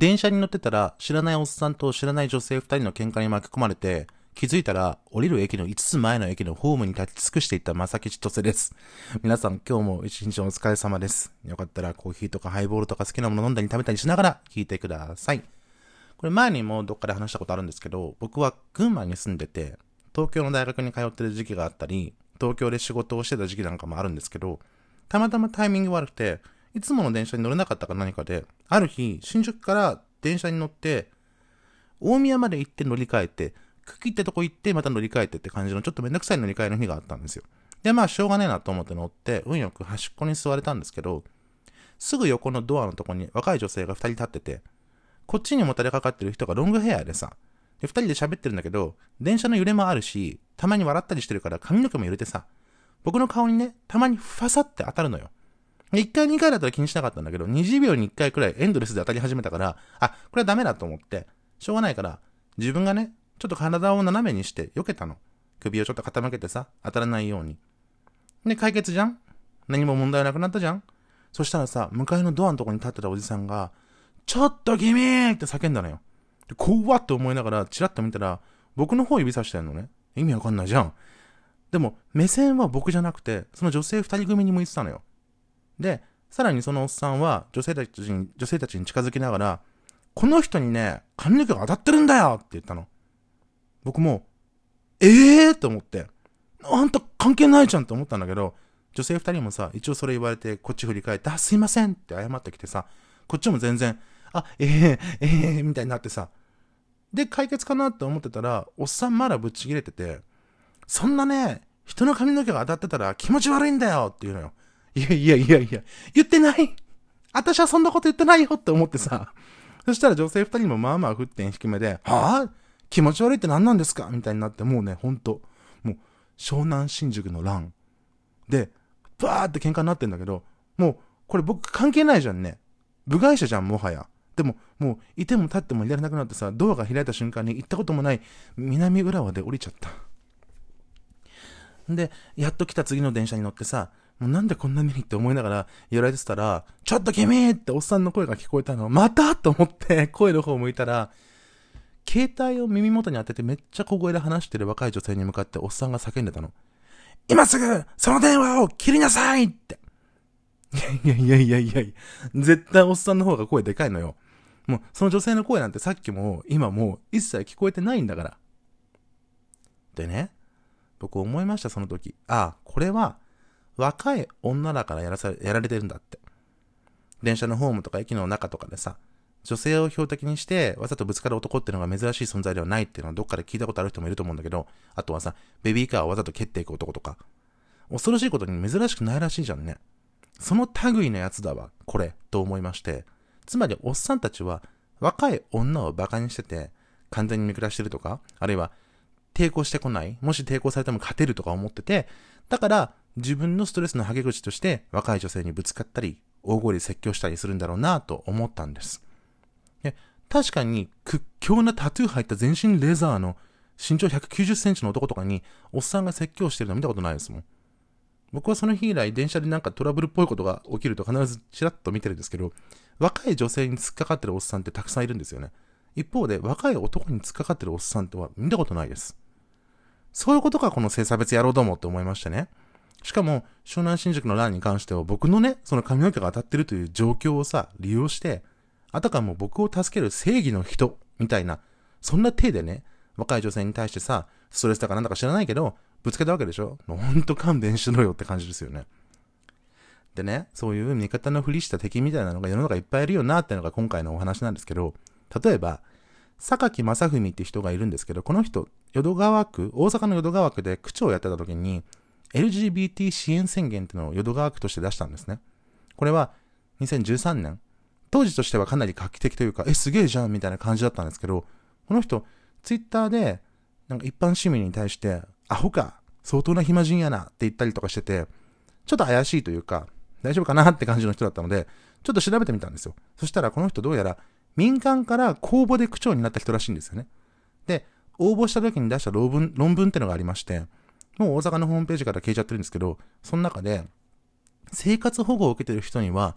電車に乗ってたら知らないおっさんと知らない女性二人の喧嘩に巻き込まれて、気づいたら降りる駅の5つ前の駅のホームに立ち尽くしていった正吉とせです。皆さん今日も一日お疲れ様です。よかったらコーヒーとかハイボールとか好きなもの飲んだり食べたりしながら聞いてください。これ前にもどっかで話したことあるんですけど、僕は群馬に住んでて、東京の大学に通ってる時期があったり、東京で仕事をしてた時期なんかもあるんですけど、たまたまタイミング悪くて、いつもの電車に乗れなかったか何かで、ある日、新宿から電車に乗って、大宮まで行って乗り換えて、茎ってとこ行ってまた乗り換えてって感じのちょっとめんどくさい乗り換えの日があったんですよ。で、まあしょうがねえなと思って乗って、運よく端っこに座れたんですけど、すぐ横のドアのとこに若い女性が二人立ってて、こっちにもたれかかってる人がロングヘアでさ、二人で喋ってるんだけど、電車の揺れもあるし、たまに笑ったりしてるから髪の毛も揺れてさ、僕の顔にね、たまにファサって当たるのよ。1回2回だったら気にしなかったんだけど、20秒に1回くらいエンドレスで当たり始めたから、あ、これはダメだと思って、しょうがないから、自分がね、ちょっと体を斜めにして避けたの。首をちょっと傾けてさ、当たらないように。で、解決じゃん？何も問題なくなったじゃん？そしたらさ、向かいのドアのとこに立ってたおじさんが、ちょっと君って叫んだのよ。で、怖って思いながら、チラッと見たら、僕の方指さしてんのね。意味わかんないじゃん。でも、目線は僕じゃなくて、その女性二人組に向いてたのよ。で、さらにそのおっさんは女性たちに、女性たちに近づきながら、この人にね、髪の毛が当たってるんだよ!って言ったの。僕も、ええー、と思って、あんた関係ないじゃんって思ったんだけど、女性二人もさ、一応それ言われて、こっち振り返って、あ、すいません!って謝ってきてさ、こっちも全然、あ、ええー、ええー、みたいになってさ、で、解決かなって思ってたら、おっさんまだぶっちぎれてて、そんなね、人の髪の毛が当たってたら気持ち悪いんだよ!って言うのよ。いやいやいやいや、言ってない私はそんなこと言ってないよって思ってさ。そしたら女性二人もまあまあ沸点低めで、はぁ気持ち悪いって何なんですか？みたいになって、もうね、ほんと、もう、湘南新宿の乱。で、バーって喧嘩になってんだけど、もう、これ僕関係ないじゃんね。部外者じゃん、もはや。でも、もう、いても立ってもいられなくなってさ、ドアが開いた瞬間に行ったこともない南浦和で降りちゃった。で、やっと来た次の電車に乗ってさ、もうなんでこんな目にって思いながらやられてたら、ちょっと君っておっさんの声が聞こえたの。また？と思って 声の方を向いたら、携帯を耳元に当ててめっちゃ小声で話してる若い女性に向かっておっさんが叫んでたの。今すぐその電話を切りなさいって。いやいやいやいやいや、絶対おっさんの方が声でかいのよ。もうその女性の声なんてさっきも今も一切聞こえてないんだから。でね、僕思いましたその時。ああ、これは若い女だからやらさやられてるんだって。電車のホームとか駅の中とかでさ、女性を標的にしてわざとぶつかる男っていうのが珍しい存在ではないっていうのはどっかで聞いたことある人もいると思うんだけど、あとはさ、ベビーカーをわざと蹴っていく男とか。恐ろしいことに珍しくないらしいじゃんね。その類のやつだわ、これ、と思いまして。つまり、おっさんたちは、若い女を馬鹿にしてて、完全に見下してるとか、あるいは、抵抗してこない、もし抵抗されても勝てるとか思ってて、だから、自分のストレスのはげ口として、若い女性にぶつかったり、大声で説教したりするんだろうなと思ったんです。で確かに屈強なタトゥー入った全身レザーの身長190センチの男とかにおっさんが説教してるの見たことないですもん。僕はその日以来電車でなんかトラブルっぽいことが起きると必ずチラッと見てるんですけど、若い女性に突っかかってるおっさんってたくさんいるんですよね。一方で若い男に突っかかってるおっさんっては見たことないです。そういうことかこの性差別野郎どもって思いましてね。しかも、湘南新宿の欄に関しては僕のね、その髪の毛が当たってるという状況をさ、利用して、あたかも僕を助ける正義の人、みたいな、そんな体でね、若い女性に対してさ、ストレスだかなんだか知らないけど、ぶつけたわけでしょ？ほんと勘弁しろよって感じですよね。でね、そういう味方のふりした敵みたいなのが世の中いっぱいいるよなってのが今回のお話なんですけど、例えば、榊正文って人がいるんですけど、この人、淀川区、大阪の淀川区で区長をやってた時に、LGBT 支援宣言っていうのを淀川区として出したんですね。これは2013年、当時としてはかなり画期的というか、え、すげえじゃんみたいな感じだったんですけど、この人、ツイッターで、なんか一般市民に対して、アホか、相当な暇人やなって言ったりとかしてて、ちょっと怪しいというか、大丈夫かなって感じの人だったので、ちょっと調べてみたんですよ。そしたらこの人どうやら民間から公募で区長になった人らしいんですよね。で、応募した時に出した論文、論文ってのがありまして、もう大阪のホームページから消えちゃってるんですけど、その中で、生活保護を受けてる人には、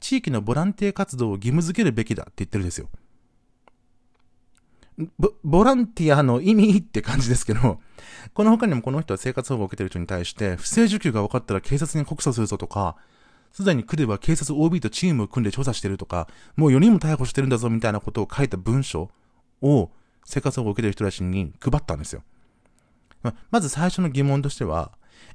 地域のボランティア活動を義務付けるべきだって言ってるんですよ。ボ、ボランティアの意味って感じですけど、この他にもこの人は生活保護を受けてる人に対して、不正受給が分かったら警察に告訴するぞとか、すでに区では警察 OB とチームを組んで調査してるとか、もう4人も逮捕してるんだぞみたいなことを書いた文書を生活保護を受けてる人たちに配ったんですよ。まず最初の疑問としては、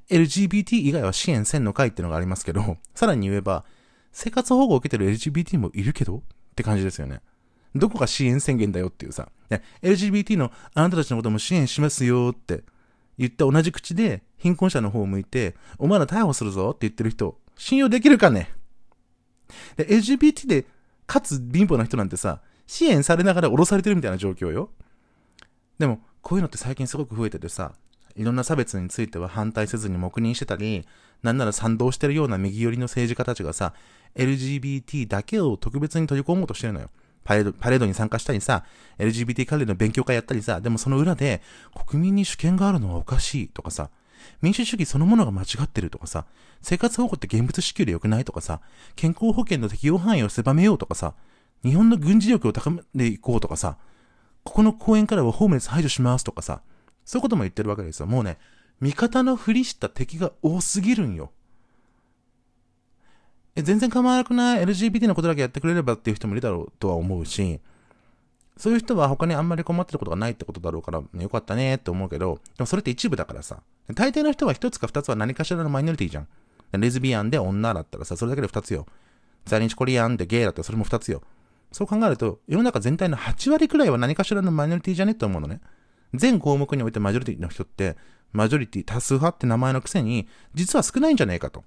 LGBT 以外は支援せんのかいってのがありますけど、さらに言えば、生活保護を受けてる LGBT もいるけどって感じですよね。どこが支援宣言だよっていうさ、LGBT のあなたたちのことも支援しますよって言った同じ口で貧困者の方を向いて、お前ら逮捕するぞって言ってる人、信用できるかね？で、LGBT で、かつ貧乏な人なんてさ、支援されながら降ろされてるみたいな状況よ。でも、こういうのって最近すごく増えててさ、いろんな差別については反対せずに黙認してたり、なんなら賛同してるような右寄りの政治家たちがさ、LGBT だけを特別に取り込もうとしてるのよ。パレード、パレードに参加したりさ、LGBT 関連の勉強会やったりさ、でもその裏で、国民に主権があるのはおかしいとかさ、民主主義そのものが間違ってるとかさ、生活保護って現物支給で良くないとかさ、健康保険の適用範囲を狭めようとかさ、日本の軍事力を高めていこうとかさ、ここの公園からはホームレス排除しますとかさ、そういうことも言ってるわけですよ。もうね、味方のふりした敵が多すぎるんよ。え、全然構わなくない ?LGBT のことだけやってくれればっていう人もいるだろうとは思うし、そういう人は他にあんまり困ってることがないってことだろうから、よかったねって思うけど、でもそれって一部だからさ。大抵の人は一つか二つは何かしらのマイノリティじゃん。レズビアンで女だったらさ、それだけで二つよ。在日コリアンでゲイだったらそれも二つよ。そう考えると、世の中全体の8割くらいは何かしらのマイノリティじゃねって思うのね。全項目においてマジョリティの人って、マジョリティ多数派って名前のくせに、実は少ないんじゃねえかと。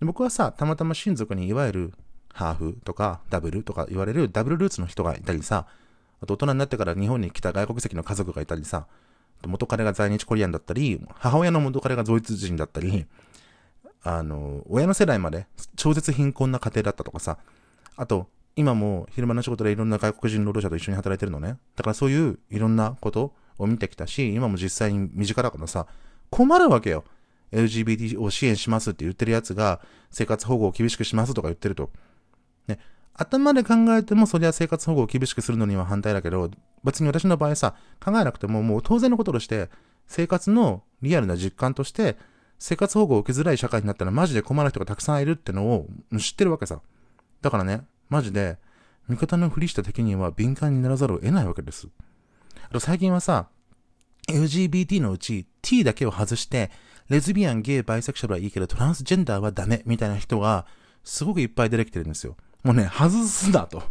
僕はさ、たまたま親族にいわゆるハーフとかダブルとか言われるダブルルーツの人がいたりさ、あと大人になってから日本に来た外国籍の家族がいたりさ、元彼が在日コリアンだったり、母親の元彼がドイツ人だったり、あの、親の世代まで超絶貧困な家庭だったとかさ、あと、今も昼間の仕事でいろんな外国人労働者と一緒に働いてるのね。だからそういういろんなことを見てきたし、今も実際に身近だからさ、困るわけよ。LGBT を支援しますって言ってるやつが、生活保護を厳しくしますとか言ってると。ね。頭で考えても、そりゃ生活保護を厳しくするのには反対だけど、別に私の場合さ、考えなくても、もう当然のこととして、生活のリアルな実感として、生活保護を受けづらい社会になったらマジで困る人がたくさんいるってのを知ってるわけさ。だからね、マジで、味方のふりした敵には敏感にならざるを得ないわけです。あと最近はさ、LGBT のうち T だけを外して、レズビアン、ゲイ、バイセクシャルはいいけど、トランスジェンダーはダメ、みたいな人が、すごくいっぱい出てきてるんですよ。もうね、外すなと。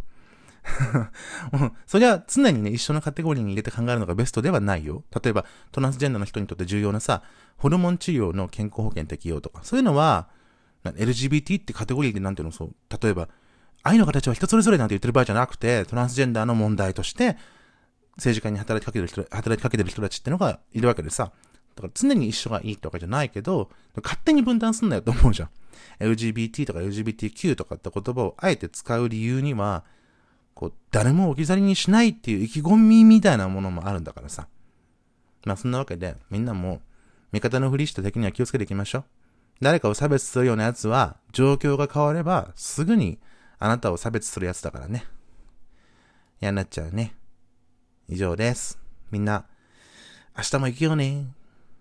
そりゃ常にね、一緒のカテゴリーに入れて考えるのがベストではないよ。例えば、トランスジェンダーの人にとって重要なさ、ホルモン治療の健康保険適用とか、そういうのは、LGBT ってカテゴリーでなんていうのそう、例えば、愛の形は人それぞれなんて言ってる場合じゃなくて、トランスジェンダーの問題として、政治家に働きかけてる人、働きかけてる人たちってのがいるわけでさ、だから常に一緒がいいってわけじゃないけど、勝手に分断すんなよと思うじゃん。LGBT とか LGBTQ とかって言葉をあえて使う理由には、こう、誰も置き去りにしないっていう意気込みみたいなものもあるんだからさ。まあそんなわけで、みんなも、味方のふりした敵には気をつけていきましょう。誰かを差別するような奴は、状況が変われば、すぐにあなたを差別するやつだからね。嫌になっちゃうね。以上です。みんな、明日も行くよね。